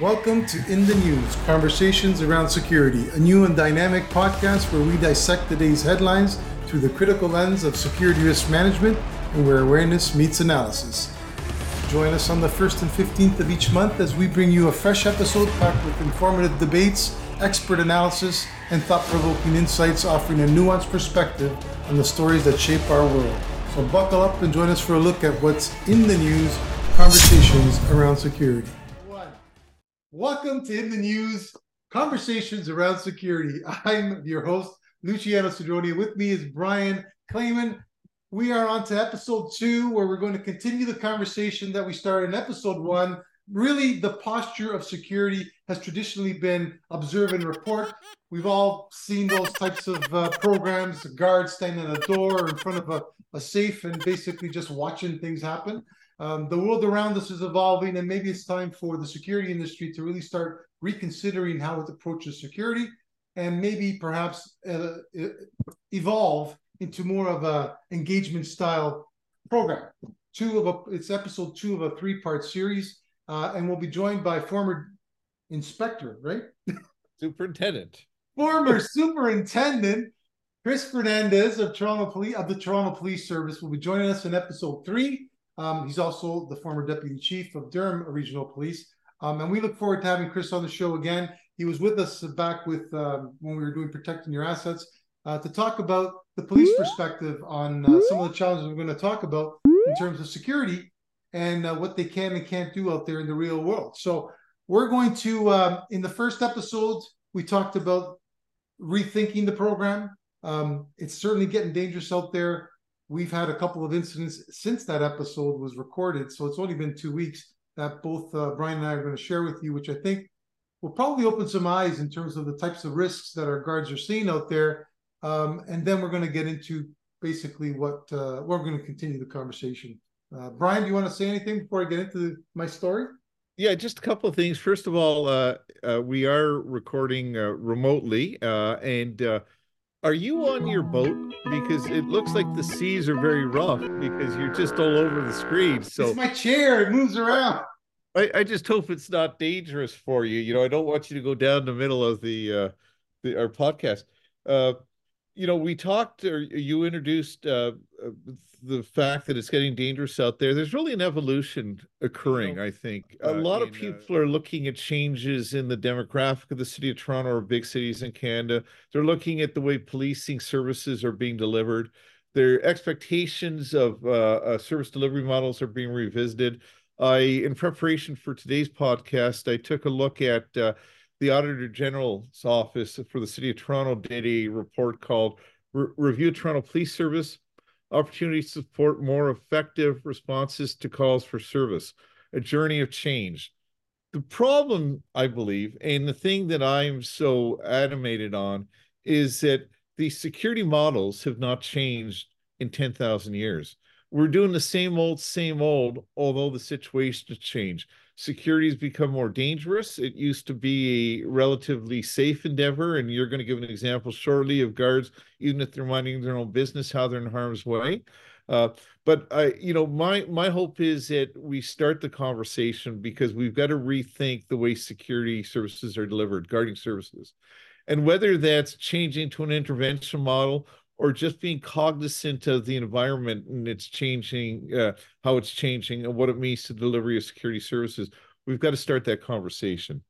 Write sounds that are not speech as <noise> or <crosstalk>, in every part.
Welcome to In the News Conversations Around Security, a new and dynamic podcast where we dissect the day's headlines through the critical lens of security risk management and where awareness meets analysis. Join us on the 1st and 15th of each month as we bring you a fresh episode packed with informative debates, expert analysis, and thought provoking insights, offering a nuanced perspective on the stories that shape our world. So buckle up and join us for a look at what's in the news, conversations around security. Welcome to In the News Conversations Around Security. <laughs> I'm your host, Luciano Cedroni. With me is Brian Clayman. We are on to episode two, where we're going to continue the conversation that we started in episode one. Really, the posture of security has traditionally been observe and report. We've all seen those types of uh, programs, guards standing at a door or in front of a, a safe and basically just watching things happen. Um, the world around us is evolving, and maybe it's time for the security industry to really start reconsidering how it approaches security, and maybe perhaps uh, evolve into more of a engagement style program. Two of a, it's episode two of a three part series, uh, and we'll be joined by former inspector, right? Superintendent. former superintendent Chris Fernandez of Toronto Police of the Toronto Police Service will be joining us in episode three. Um, he's also the former deputy chief of Durham Regional Police. Um, and we look forward to having Chris on the show again. He was with us back with um, when we were doing protecting your assets uh, to talk about the police perspective on uh, some of the challenges we're going to talk about in terms of security and uh, what they can and can't do out there in the real world. So we're going to um, in the first episode we talked about rethinking the program. Um, it's certainly getting dangerous out there we've had a couple of incidents since that episode was recorded. So it's only been two weeks that both uh, Brian and I are going to share with you, which I think will probably open some eyes in terms of the types of risks that our guards are seeing out there. Um, and then we're going to get into basically what uh, we're going to continue the conversation. Uh, Brian, do you want to say anything before I get into my story? Yeah, just a couple of things. First of all, uh, uh, we are recording uh, remotely, and are you on your boat? Because it looks like the seas are very rough because you're just all over the screen. So it's my chair; it moves around. I, I just hope it's not dangerous for you. You know, I don't want you to go down the middle of the uh, the our podcast. Uh, you know, we talked, or you introduced uh, uh, the fact that it's getting dangerous out there. There's really an evolution occurring, I think. A uh, lot in, of uh, people uh, are looking at changes in the demographic of the city of Toronto or big cities in Canada. They're looking at the way policing services are being delivered. Their expectations of uh, service delivery models are being revisited. I, in preparation for today's podcast, I took a look at the Auditor General's office for the City of Toronto did a report called Re- Review Toronto Police Service Opportunities to Support More Effective Responses to Calls for Service, a journey of change. The problem, I believe, and the thing that I'm so animated on is that the security models have not changed in 10,000 years. We're doing the same old, same old, although the situation has changed security has become more dangerous. It used to be a relatively safe endeavor, and you're going to give an example shortly of guards, even if they're minding their own business, how they're in harm's way. Uh, but I, you know, my my hope is that we start the conversation because we've got to rethink the way security services are delivered, guarding services, and whether that's changing to an intervention model or just being cognizant of the environment and it's changing, uh, how it's changing and what it means to delivery of security services. We've got to start that conversation.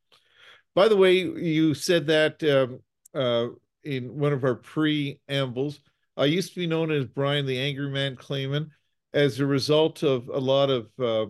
By the way, you said that um, uh, in one of our preambles. I used to be known as Brian the Angry Man Clayman as a result of a lot of uh,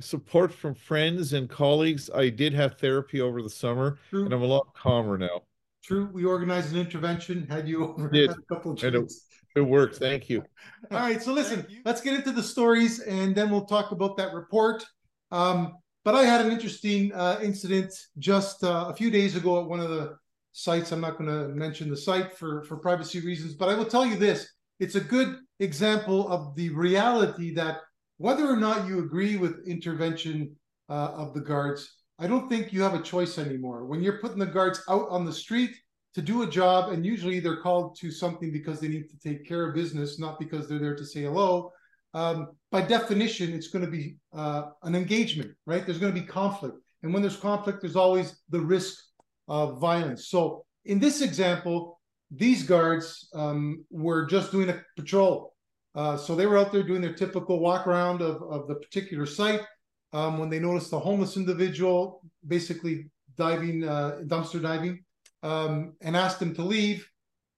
support from friends and colleagues. I did have therapy over the summer, True. and I'm a lot calmer now. True, we organized an intervention, had you <laughs> over a couple of drinks. It, it worked. Thank you. All right, so listen, let's get into the stories, and then we'll talk about that report. Um, but I had an interesting uh, incident just uh, a few days ago at one of the sites. I'm not going to mention the site for for privacy reasons, but I will tell you this: it's a good example of the reality that whether or not you agree with intervention uh, of the guards, I don't think you have a choice anymore. When you're putting the guards out on the street to do a job, and usually they're called to something because they need to take care of business, not because they're there to say hello. Um, by definition, it's going to be uh, an engagement, right? There's going to be conflict. And when there's conflict, there's always the risk of violence. So in this example, these guards um, were just doing a patrol. Uh, so they were out there doing their typical walk around of, of the particular site. Um, when they noticed a homeless individual basically diving, uh, dumpster diving, um, and asked him to leave,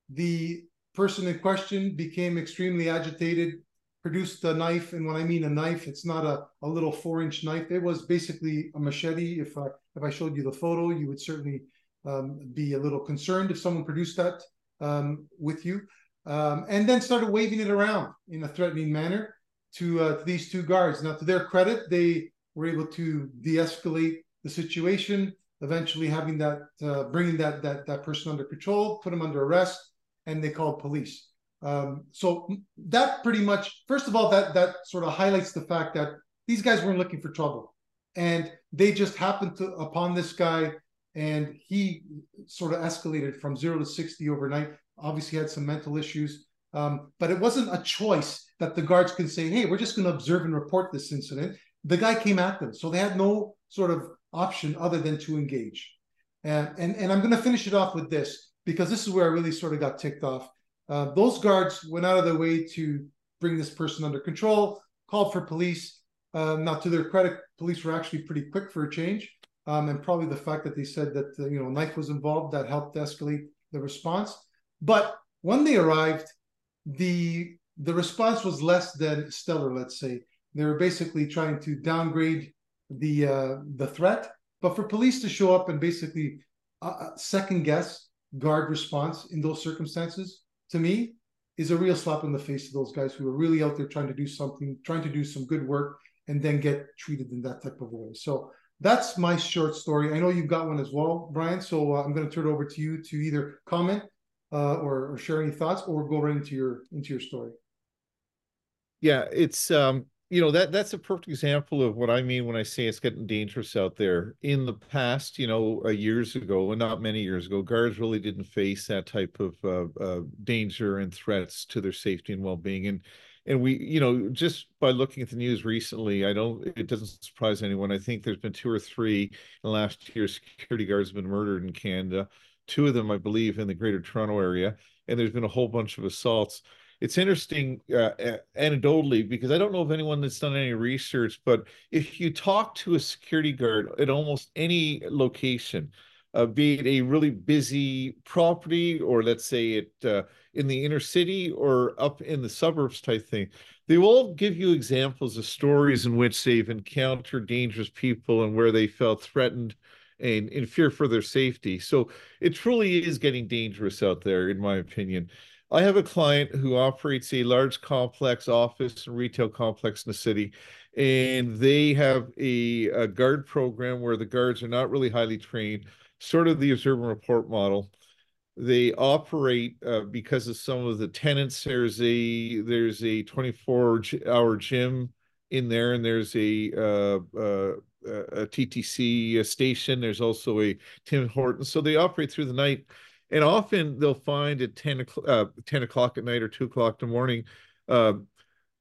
the person in question became extremely agitated, produced a knife. And when I mean a knife, it's not a, a little four inch knife. It was basically a machete. If I, if I showed you the photo, you would certainly um, be a little concerned if someone produced that um, with you. Um, and then started waving it around in a threatening manner to, uh, to these two guards. Now, to their credit, they were able to de-escalate the situation, eventually having that, uh, bringing that, that, that person under control, put him under arrest, and they called police. Um, so that pretty much, first of all, that that sort of highlights the fact that these guys weren't looking for trouble, and they just happened to upon this guy, and he sort of escalated from zero to sixty overnight. Obviously, had some mental issues, um, but it wasn't a choice that the guards could say, "Hey, we're just going to observe and report this incident." The guy came at them, so they had no sort of option other than to engage. And and, and I'm going to finish it off with this because this is where I really sort of got ticked off. Uh, those guards went out of their way to bring this person under control, called for police. Um, now, to their credit, police were actually pretty quick for a change, um, and probably the fact that they said that uh, you know knife was involved that helped escalate the response. But when they arrived, the the response was less than stellar. Let's say they were basically trying to downgrade the uh, the threat, but for police to show up and basically uh, uh second guess guard response in those circumstances to me is a real slap in the face to those guys who are really out there trying to do something, trying to do some good work, and then get treated in that type of way. So that's my short story. I know you've got one as well, Brian. So uh, I'm going to turn it over to you to either comment uh, or, or share any thoughts, or go right into your into your story. Yeah, it's um, you know that that's a perfect example of what I mean when I say it's getting dangerous out there. In the past, you know, uh, years ago, and not many years ago, guards really didn't face that type of uh, uh, danger and threats to their safety and well-being. And and we, you know, just by looking at the news recently, I don't. It doesn't surprise anyone. I think there's been two or three in last year. Security guards have been murdered in Canada. Two of them, I believe, in the Greater Toronto area, and there's been a whole bunch of assaults it's interesting uh, anecdotally because I don't know of anyone that's done any research, but if you talk to a security guard at almost any location, uh, be it a really busy property or let's say it uh, in the inner city or up in the suburbs type thing, they will give you examples of stories in which they've encountered dangerous people and where they felt threatened and in fear for their safety. So it truly is getting dangerous out there, in my opinion. I have a client who operates a large complex office and retail complex in the city, and they have a, a guard program where the guards are not really highly trained, sort of the observe and report model. They operate uh, because of some of the tenants. There's a there's a 24 hour gym in there, and there's a uh, uh, a TTC station. There's also a Tim Hortons. So they operate through the night and often they'll find at 10 o'clock, uh, 10 o'clock at night or 2 o'clock in the morning, uh,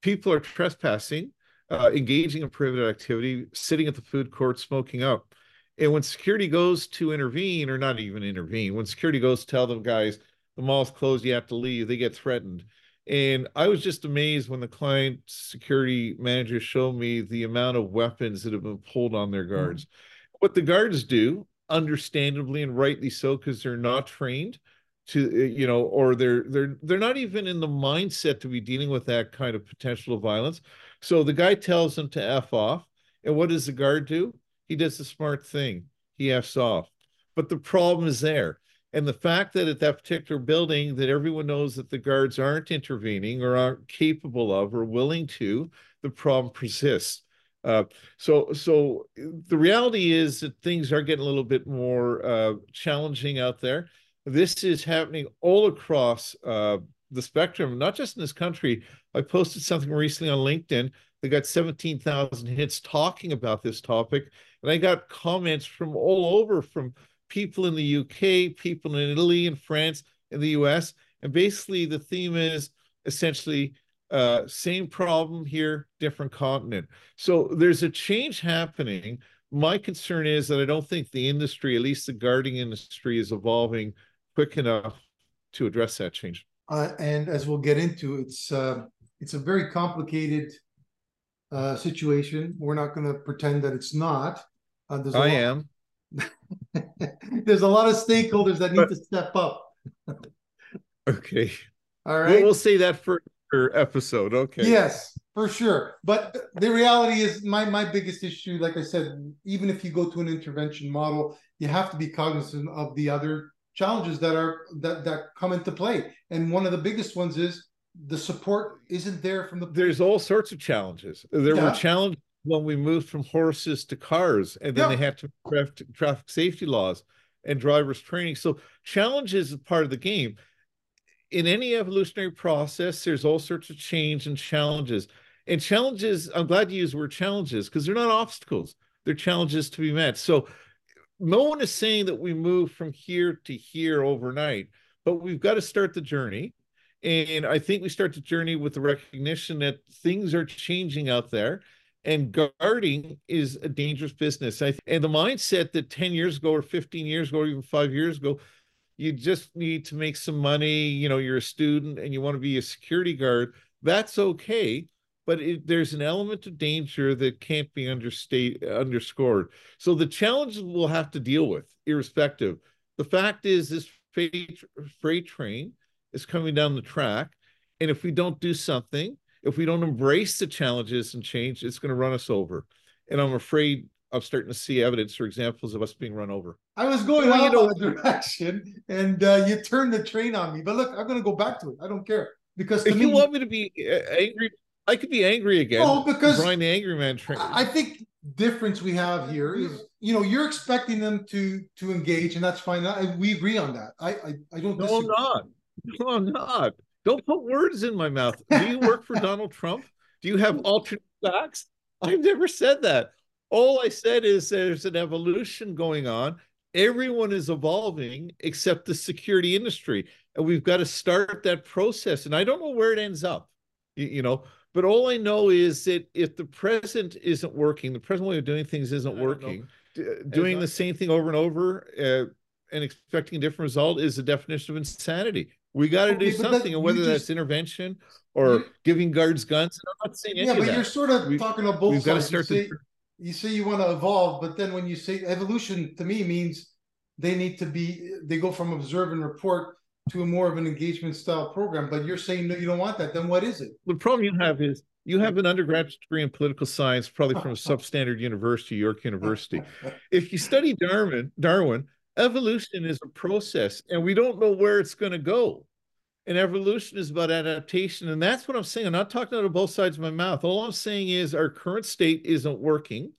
people are trespassing, uh, engaging in prohibited activity, sitting at the food court, smoking up. And when security goes to intervene, or not even intervene, when security goes to tell them, guys, the mall's closed, you have to leave, they get threatened. And I was just amazed when the client security manager showed me the amount of weapons that have been pulled on their guards. Mm-hmm. What the guards do understandably and rightly so because they're not trained to uh, you know or they're they're they're not even in the mindset to be dealing with that kind of potential violence. So the guy tells them to f off and what does the guard do? He does the smart thing. He f's off. But the problem is there. And the fact that at that particular building that everyone knows that the guards aren't intervening or aren't capable of or willing to the problem persists uh, so, so the reality is that things are getting a little bit more uh, challenging out there. This is happening all across uh, the spectrum, not just in this country. I posted something recently on LinkedIn that got 17,000 hits talking about this topic. And I got comments from all over from people in the UK, people in Italy and France and the US. And basically, the theme is essentially uh, same problem here, different continent. So there's a change happening my concern is that I don't think the industry, at least the guarding industry, is evolving quick enough to address that change. Uh, and as we'll get into, it's uh, it's a very complicated uh, situation. We're not going to pretend that it's not. Uh, I lot, am. <laughs> there's a lot of stakeholders that need to step up. <laughs> okay. All right. We'll, we'll say that for episode. Okay. Yes, for sure. But the reality is, my my biggest issue, like I said, even if you go to an intervention model, you have to be cognizant of the other challenges that are that that come into play. And one of the biggest ones is the support isn't there from the. There's all sorts of challenges. There yeah. were challenges when we moved from horses to cars, and then yeah. they had to traffic, traffic safety laws and drivers training. So challenges is part of the game. In any evolutionary process, there's all sorts of change and challenges. And challenges, I'm glad you use the word challenges because they're not obstacles. They're challenges to be met. So no one is saying that we move from here to here overnight, but we've got to start the journey. And I think we start the journey with the recognition that things are changing out there and guarding is a dangerous business. I and the mindset that 10 years ago or 15 years ago or even five years ago, you just need to make some money, you know, you're a student and you want to be a security guard, that's okay. But it, there's an element of danger that can't be understate, underscored. So the challenges we'll have to deal with, irrespective. The fact is, this freight, freight train is coming down the track. And if we don't do something, if we don't embrace the challenges and change, it's going to run us over. And I'm afraid I'm starting to see evidence or examples of us being run over. I was going well, you know, that direction, and uh, you turned the train on me. But look, I'm going to go back to it. I don't care because if me, you want me to be uh, angry, I could be angry again. Oh, because Brian the Angry Man train. I think difference we have here is you know you're expecting them to to engage, and that's fine. I, we agree on that. I I, I don't. No, I'm not. No, I'm not. Don't put words in my mouth. Do you work for <laughs> Donald Trump? Do you have alternate facts? I've never said that. All I said is there's an evolution going on. Everyone is evolving except the security industry. And we've got to start that process. And I don't know where it ends up, you, know, but all I know is that if the present isn't working, the present way of doing things isn't working, doing the same thing over and over uh, and expecting a different result is the definition of insanity. We got to okay, do something, that, and whether just, that's intervention or giving guards guns. I'm not saying yeah, but you're sort of we, talking about both we've sides. Got to start you, say, the... you say you want to evolve, but then when you say evolution, to me means they need to be they go from observe and report to a more of an engagement style program. But you're saying no, you don't want that. Then what is it? The problem you have is you have an undergraduate degree in political science, probably from a <laughs> substandard university, York University. <laughs> If you study Darwin, Darwin, evolution is a process and we don't know where it's going to go and evolution is about adaptation and that's what i'm saying. I'm not talking out of both sides of my mouth. All i'm saying is our current state isn't working.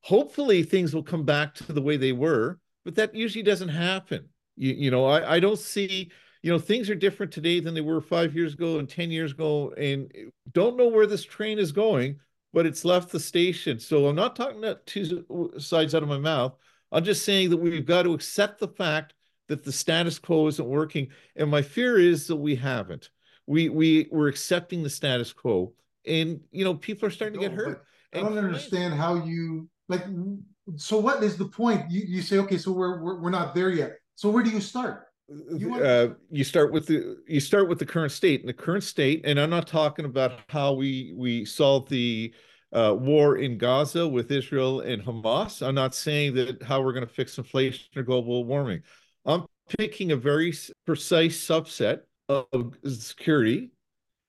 Hopefully things will come back to the way they were but that usually doesn't happen. You, you know I, I don't see you know things are different today than they were five years ago and 10 years ago and don't know where this train is going but it's left the station. So i'm not talking about two sides out of my mouth. I'm just saying that we've got to accept the fact that the status quo isn't working. And my fear is that we haven't. We we we're accepting the status quo, and you know people are starting no, to get hurt. I don't understand how you like. So what is the point? You you say okay, so we're we're, we're not there yet. So where do you start? You, want... uh, you start with the you start with the current state. And the current state, and I'm not talking about how we we solve the uh, war in Gaza with Israel and Hamas. I'm not saying that how we're going to fix inflation or global warming. I'm picking a very precise subset of security,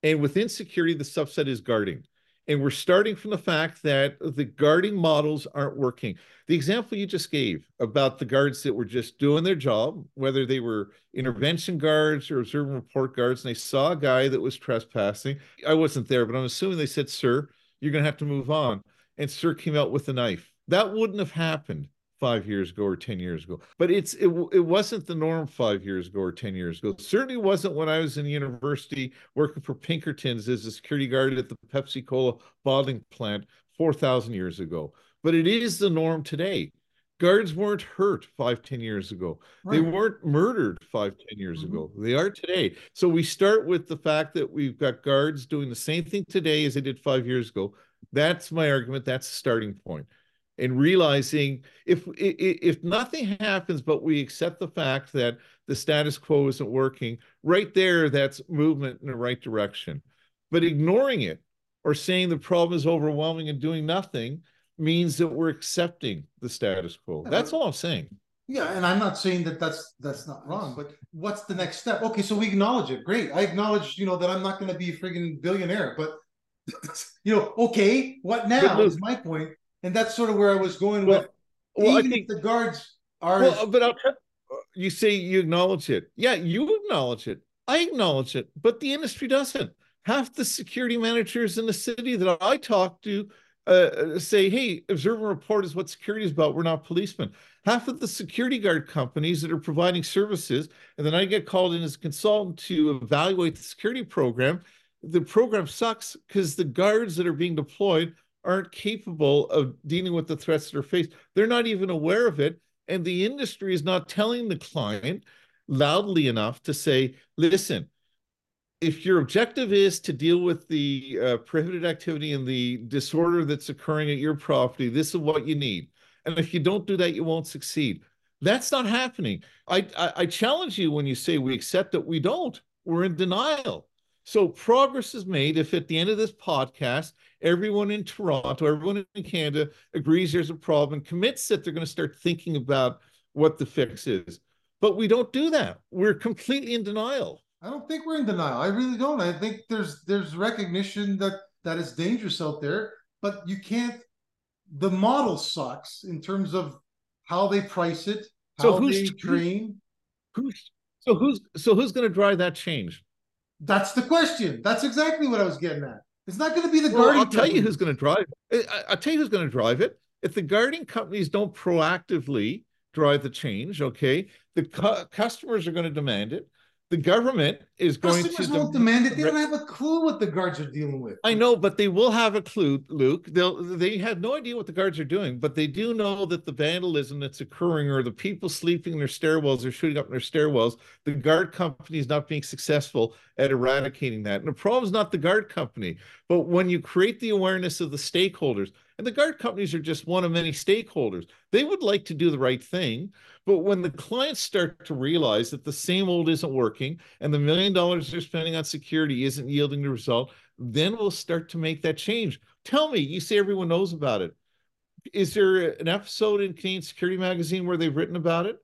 and within security, the subset is guarding. And we're starting from the fact that the guarding models aren't working. The example you just gave about the guards that were just doing their job, whether they were intervention guards or observe and report guards, and they saw a guy that was trespassing. I wasn't there, but I'm assuming they said, Sir, you're going to have to move on. And Sir came out with a knife. That wouldn't have happened five years ago or 10 years ago. But it's it, it wasn't the norm five years ago or 10 years ago. It certainly wasn't when I was in university working for Pinkertons as a security guard at the Pepsi Cola bottling plant 4,000 years ago. But it is the norm today. Guards weren't hurt five, ten years ago. Right. They weren't murdered five, ten years mm-hmm. ago. They are today. So we start with the fact that we've got guards doing the same thing today as they did five years ago. That's my argument. That's the starting point. And realizing if if nothing happens but we accept the fact that the status quo isn't working right there that's movement in the right direction. But ignoring it or saying the problem is overwhelming and doing nothing means that we're accepting the status quo. That's all i'm saying. Yeah and i'm not saying that that's that's not wrong but what's the next step? Okay so we acknowledge it. Great. I acknowledge you know that i'm not going to be a friggin' billionaire but <laughs> you know okay what now is my point and that's sort of where I was going well, with. Well, even I think the guards are. Well, but I'll, you say you acknowledge it. Yeah, you acknowledge it. I acknowledge it, but the industry doesn't. Half the security managers in the city that I talk to uh, say, "Hey, observe and report is what security is about. We're not policemen." Half of the security guard companies that are providing services, and then I get called in as a consultant to evaluate the security program. The program sucks because the guards that are being deployed aren't capable of dealing with the threats that are faced. They're not even aware of it. And the industry is not telling the client loudly enough to say, listen, if your objective is to deal with the uh, prohibited activity and the disorder that's occurring at your property, this is what you need. And if you don't do that, you won't succeed. That's not happening. I, I, I challenge you when you say we accept it. We don't. We're in denial. So progress is made if at the end of this podcast, everyone in Toronto, everyone in Canada agrees there's a problem and commits that they're going to start thinking about what the fix is. But we don't do that. We're completely in denial. I don't think we're in denial. I really don't. I think there's there's recognition that that is dangerous out there, but you can't the model sucks in terms of how they price it, how so who's, they train. Who's so who's so who's going to drive that change? That's the question. That's exactly what I was getting at. It's not going to be the well, guarding. I'll tell company. you who's going to drive. It. I'll tell you who's going to drive it. If the guarding companies don't proactively drive the change, okay, the cu- customers are going to demand it the government is going Customers to won't demand it. They don't have a clue what the guards are dealing with. I know, but they will have a clue, Luke. They'll they have no idea what the guards are doing, but they do know that the vandalism that's occurring or the people sleeping in their stairwells or shooting up in their stairwells, the guard company is not being successful at eradicating that. And the problem is not the guard company, but when you create the awareness of the stakeholders, and the guard companies are just one of many stakeholders. They would like to do the right thing, but when the clients start to realize that the same old isn't working and the million dollars they're spending on security isn't yielding the result, then we'll start to make that change. Tell me, you say everyone knows about it. Is there an episode in Canadian Security Magazine where they've written about it?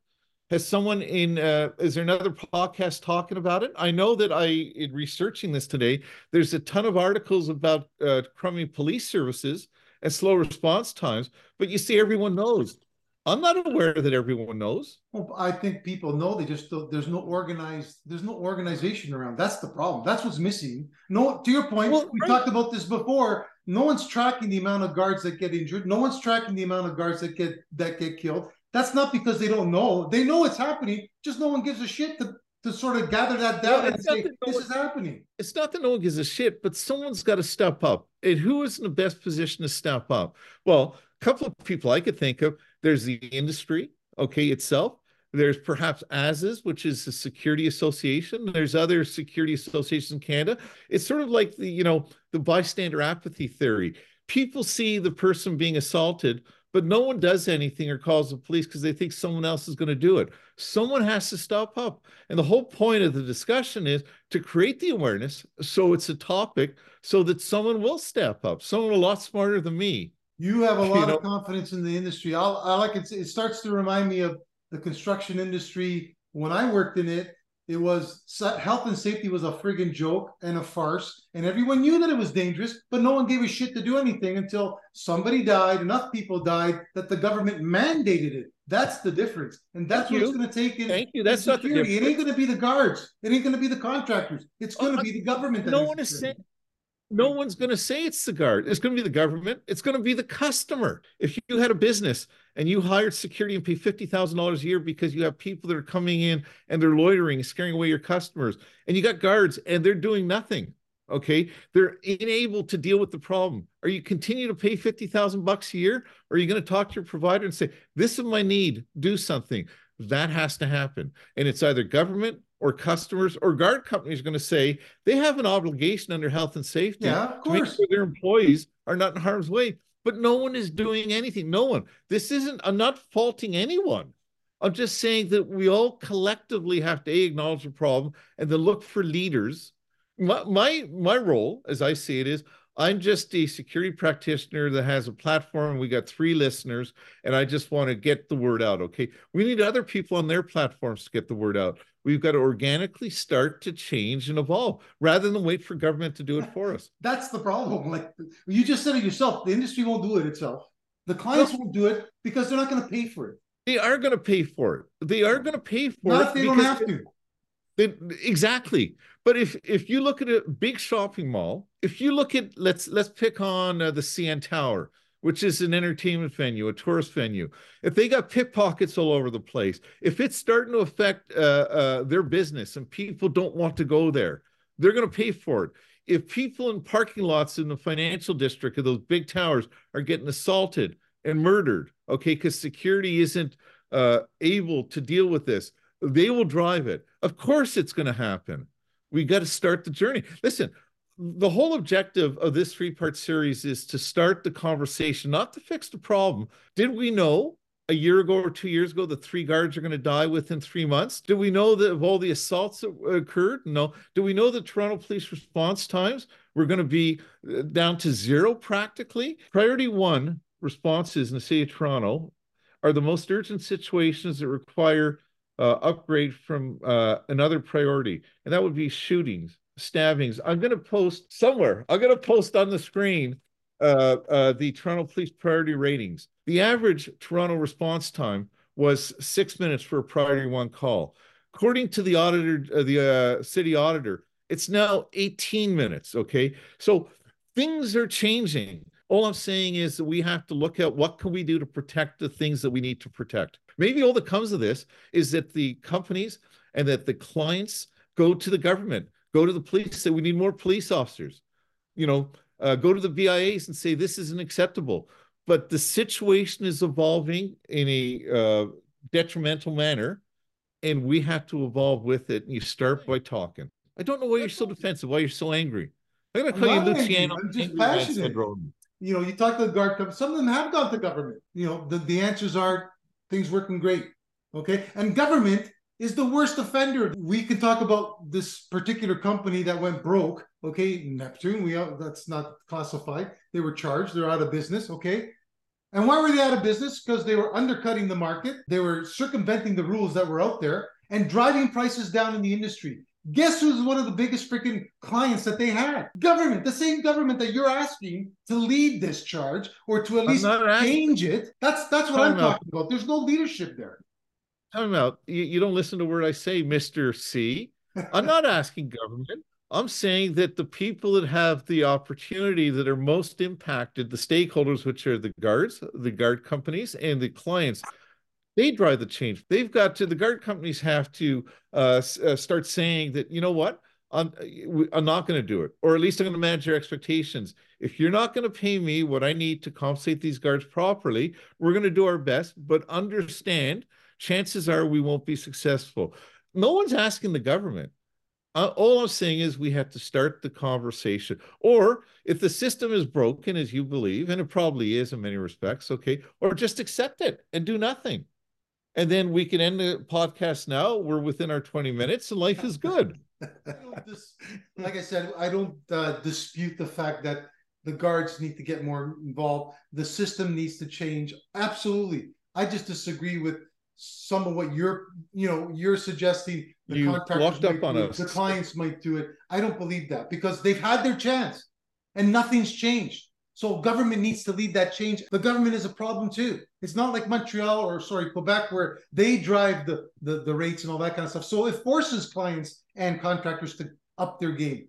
Has someone in, uh, is there another podcast talking about it? I know that I, in researching this today, there's a ton of articles about uh, crummy police services and slow response times, but you see, everyone knows. I'm not aware that everyone knows. Well, I think people know. They just don't, there's no organized there's no organization around. That's the problem. That's what's missing. No, to your point, well, we right. talked about this before. No one's tracking the amount of guards that get injured. No one's tracking the amount of guards that get that get killed. That's not because they don't know. They know it's happening. Just no one gives a shit to to sort of gather that data and say this one, is happening. It's not that no one gives a shit, but someone's got to step up. And who is in the best position to step up? Well, a couple of people I could think of. There's the industry, okay, itself. There's perhaps ASIS, which is a security association. There's other security associations in Canada. It's sort of like the, you know, the bystander apathy theory. People see the person being assaulted, but no one does anything or calls the police because they think someone else is going to do it. Someone has to step up. And the whole point of the discussion is to create the awareness so it's a topic so that someone will step up, someone a lot smarter than me. You have a <laughs> lot you know? of confidence in the industry. I'll, I like it. It starts to remind me of the construction industry when I worked in it it was health and safety was a friggin' joke and a farce, and everyone knew that it was dangerous, but no one gave a shit to do anything until somebody died, enough people died that the government mandated it. That's the difference, and that's Thank what you. it's going to take. In, Thank you. That's not the difference. It ain't going to be the guards. It ain't going to be the contractors. It's going to be the government. no one is saying no one's going to say it's the guard. It's going to be the government. It's going to be the customer. If you had a business and you hired security and pay $50,000 a year because you have people that are coming in and they're loitering, scaring away your customers, and you got guards and they're doing nothing. Okay. They're unable to deal with the problem. Are you continue to pay 50,000 bucks a year? Or are you going to talk to your provider and say, this is my need, do something? That has to happen. And it's either government or customers or guard companies going to say they have an obligation under health and safety yeah, of course. to make sure their employees are not in harm's way. But no one is doing anything. No one. This isn't, I'm not faulting anyone. I'm just saying that we all collectively have to a, acknowledge the problem and then look for leaders. My, my my role, as I see it, is I'm just a security practitioner that has a platform. We got three listeners, and I just want to get the word out. Okay. We need other people on their platforms to get the word out. We've got to organically start to change and evolve rather than wait for government to do it for us. That's the problem. Like you just said it yourself, the industry won't do it itself. The clients no. won't do it because they're not going to pay for it. They are going to pay for it. They are going to pay for Not it. if they don't have to. They, exactly. But if if you look at a big shopping mall, if you look at let's let's pick on uh, the CN Tower, which is an entertainment venue, a tourist venue. If they got pickpockets all over the place, if it's starting to affect uh, uh, their business and people don't want to go there, they're going to pay for it. If people in parking lots in the financial district of those big towers are getting assaulted, and murdered, okay, because security isn't uh, able to deal with this. They will drive it. Of course, it's going to happen. We got to start the journey. Listen, the whole objective of this three part series is to start the conversation, not to fix the problem. Did we know a year ago or two years ago that three guards are going to die within three months? Do we know that of all the assaults that occurred? No. Do we know that Toronto police response times were going to be uh, down to zero practically? Priority one responses in the city of Toronto are the most urgent situations that require uh, upgrade from uh, another priority, and that would be shootings, stabbings. I'm going to post somewhere. I'm going to post on the screen uh, uh, the Toronto Police priority ratings. The average Toronto response time was six minutes for a priority one call. According to the auditor, uh, the uh, city auditor, it's now 18 minutes. Okay, so things are changing all I'm saying is that we have to look at what can we do to protect the things that we need to protect. Maybe all that comes of this is that the companies and that the clients go to the government, go to the police, say we need more police officers. You know, uh, go to the BIAs and say this isn't acceptable. But the situation is evolving in a uh, detrimental manner, and we have to evolve with it. And you start by talking. I don't know why you're so defensive. Why you're so angry. I'm going to call you Luciano. I'm just passionate you know, you talk to the guard some of them have gone to government. You know, the, the answers are things working great. Okay. And government is the worst offender. We can talk about this particular company that went broke. Okay. Neptune, we that's not classified. They were charged, they're out of business. Okay. And why were they out of business? Because they were undercutting the market, they were circumventing the rules that were out there and driving prices down in the industry. Guess who's one of the biggest freaking clients that they had? Government, the same government that you're asking to lead this charge or to at least change it. That's that's what I'm talking about. There's no leadership there. Time out. You, you don't listen to word I say, Mr. C. I'm not <laughs> asking government. I'm saying that the people that have the opportunity that are most impacted, the stakeholders, which are the guards, the guard companies, and the clients, they drive the change. They've got to, the guard companies have to uh, uh, start saying that, you know what, I'm, I'm not going to do it, or at least I'm going to manage your expectations. If you're not going to pay me what I need to compensate these guards properly, we're going to do our best, but understand chances are we won't be successful. No one's asking the government. Uh, all I'm saying is we have to start the conversation. Or if the system is broken, as you believe, and it probably is in many respects, okay, or just accept it and do nothing and then we can end the podcast now. We're within our 20 minutes and life is good. <laughs> like I said, I don't uh, dispute the fact that the guards need to get more involved. The system needs to change. Absolutely. I just disagree with some of what you're, you know, you're suggesting the you contractors up on us. the clients might do it. I don't believe that because they've had their chance and nothing's changed. So government needs to lead that change. The government is a problem too. It's not like Montreal or sorry, Quebec, where they drive the, the, the rates and all that kind of stuff. So it forces clients and contractors to up their game.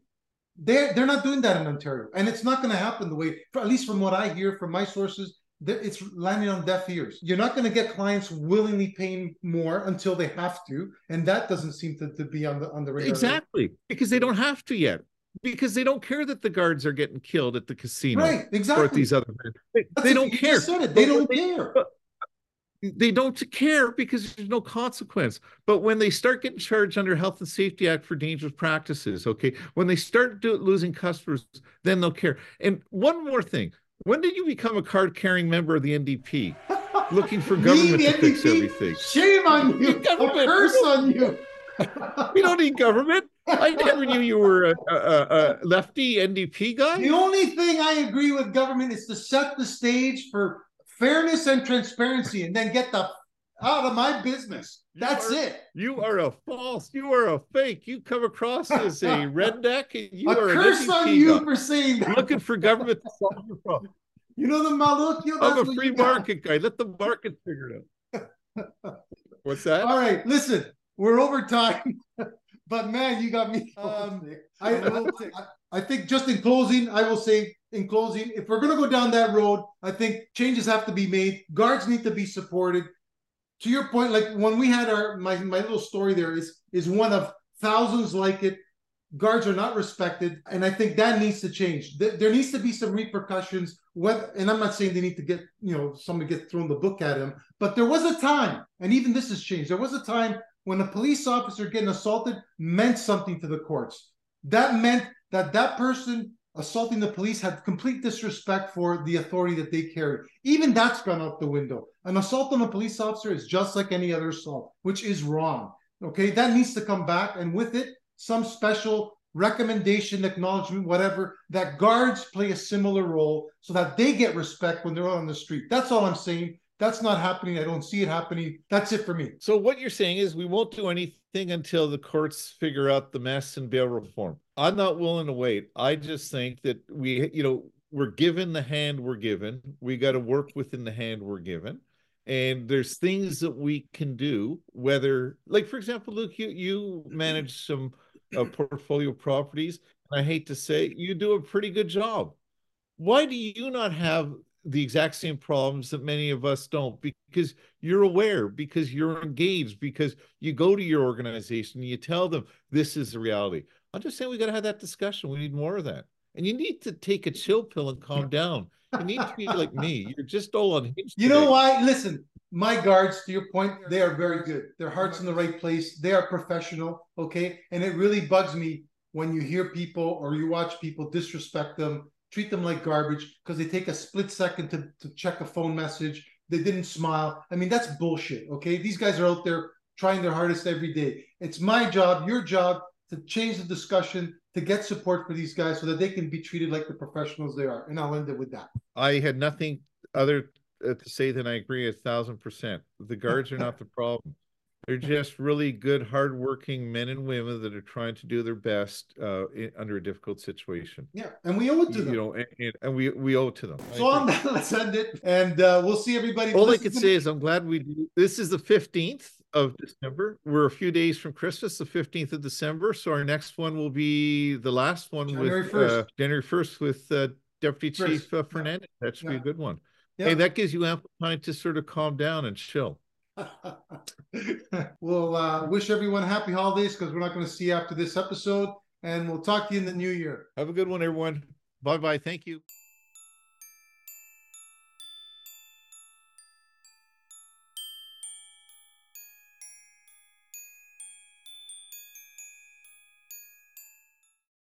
They're, they're not doing that in Ontario. And it's not going to happen the way, at least from what I hear from my sources, that it's landing on deaf ears. You're not going to get clients willingly paying more until they have to, and that doesn't seem to, to be on the on the radar. Exactly, because they don't have to yet because they don't care that the guards are getting killed at the casino, right? Exactly. Or at these other, they, they don't care. They don't care. They don't care because there's no consequence. But when they start getting charged under Health and Safety Act for dangerous practices, okay, when they start do, losing customers, then they'll care. And one more thing, When did you become a card carrying member of the NDP? <laughs> Looking for government the to fix NDP? everything. Shame on <laughs> you! A curse on you! <laughs> We don't need government. I never knew you were a, a, a lefty NDP guy. The only thing I agree with government is to set the stage for fairness and transparency and then get the out of my business. You That's are- it. You are a false. You are a fake. You come across as a <laughs> redneck, and you a are curse an on you guy. for saying that. looking for government to solve your problem. You know the Malukio? I'm a free market guy. Let the market figure it out. What's that? All right, listen, we're over time, <laughs> but man, you got me. Um, I, I, I think just in closing, I will say in closing, if we're going to go down that road, I think changes have to be made. Guards need to be supported. To your point, like when we had our my my little story there is is one of thousands like it. Guards are not respected, and I think that needs to change. There, there needs to be some repercussions. Whether, and I'm not saying they need to get you know somebody get thrown the book at him, but there was a time, and even this has changed. There was a time when a police officer getting assaulted meant something to the courts. That meant that that person assaulting the police had complete disrespect for the authority that they carry. Even that's gone out the window. An assault on a police officer is just like any other assault, which is wrong. Okay, that needs to come back, and with it, some special recommendation, acknowledgement, whatever, that guards play a similar role so that they get respect when they're on the street. That's all I'm saying. That's not happening. I don't see it happening. That's it for me. So what you're saying is we won't do anything until the courts figure out the mess and bail reform. I'm not willing to wait. I just think that we, you know, we're given the hand we're given. We got to work within the hand we're given. And there's things that we can do, whether, like, for example, Luke, you, you manage some uh, portfolio properties. I hate to say, you do a pretty good job. Why do you not have the exact same problems that many of us don't because you're aware because you're engaged because you go to your organization and you tell them this is the reality i'm just saying we got to have that discussion we need more of that and you need to take a chill pill and calm down you need to be like me you're just all unhinged You know why? Listen, my guards, to your point, they are very good. Their heart's in the right place. They are professional. Okay. And it really bugs me when you hear people or you watch people disrespect them, treat them like garbage because they take a split second to, to check a phone message. They didn't smile. I mean, that's bullshit. Okay. These guys are out there trying their hardest every day. It's my job, your job to change the discussion, to get support for these guys so that they can be treated like the professionals they are. And I'll end it with that. i had nothing other uh, to say than i agree a thousand percent the guards are not the problem they're just really good hardworking men and women that are trying to do their best uh, in, under a difficult situation Yeah. And we owe it to you them. know, and, and, we we owe it to them. So on that, <laughs> let's end it, and uh, we'll see everybody. all I could say is I'm glad we. do- This is the fifteenth of December. We're a few days from Christmas, the fifteenth of December. So our next one will be the last one January with 1st. uh, January first with uh, Deputy First, Chief uh, yeah. Fernandez. That should be a good one. Yeah. Hey, that gives you ample time to sort of calm down and chill. <laughs> we'll uh, wish everyone happy holidays because we're not going to see you after this episode, and we'll talk to you in the new year. Have a good one, everyone. Bye bye. Thank you.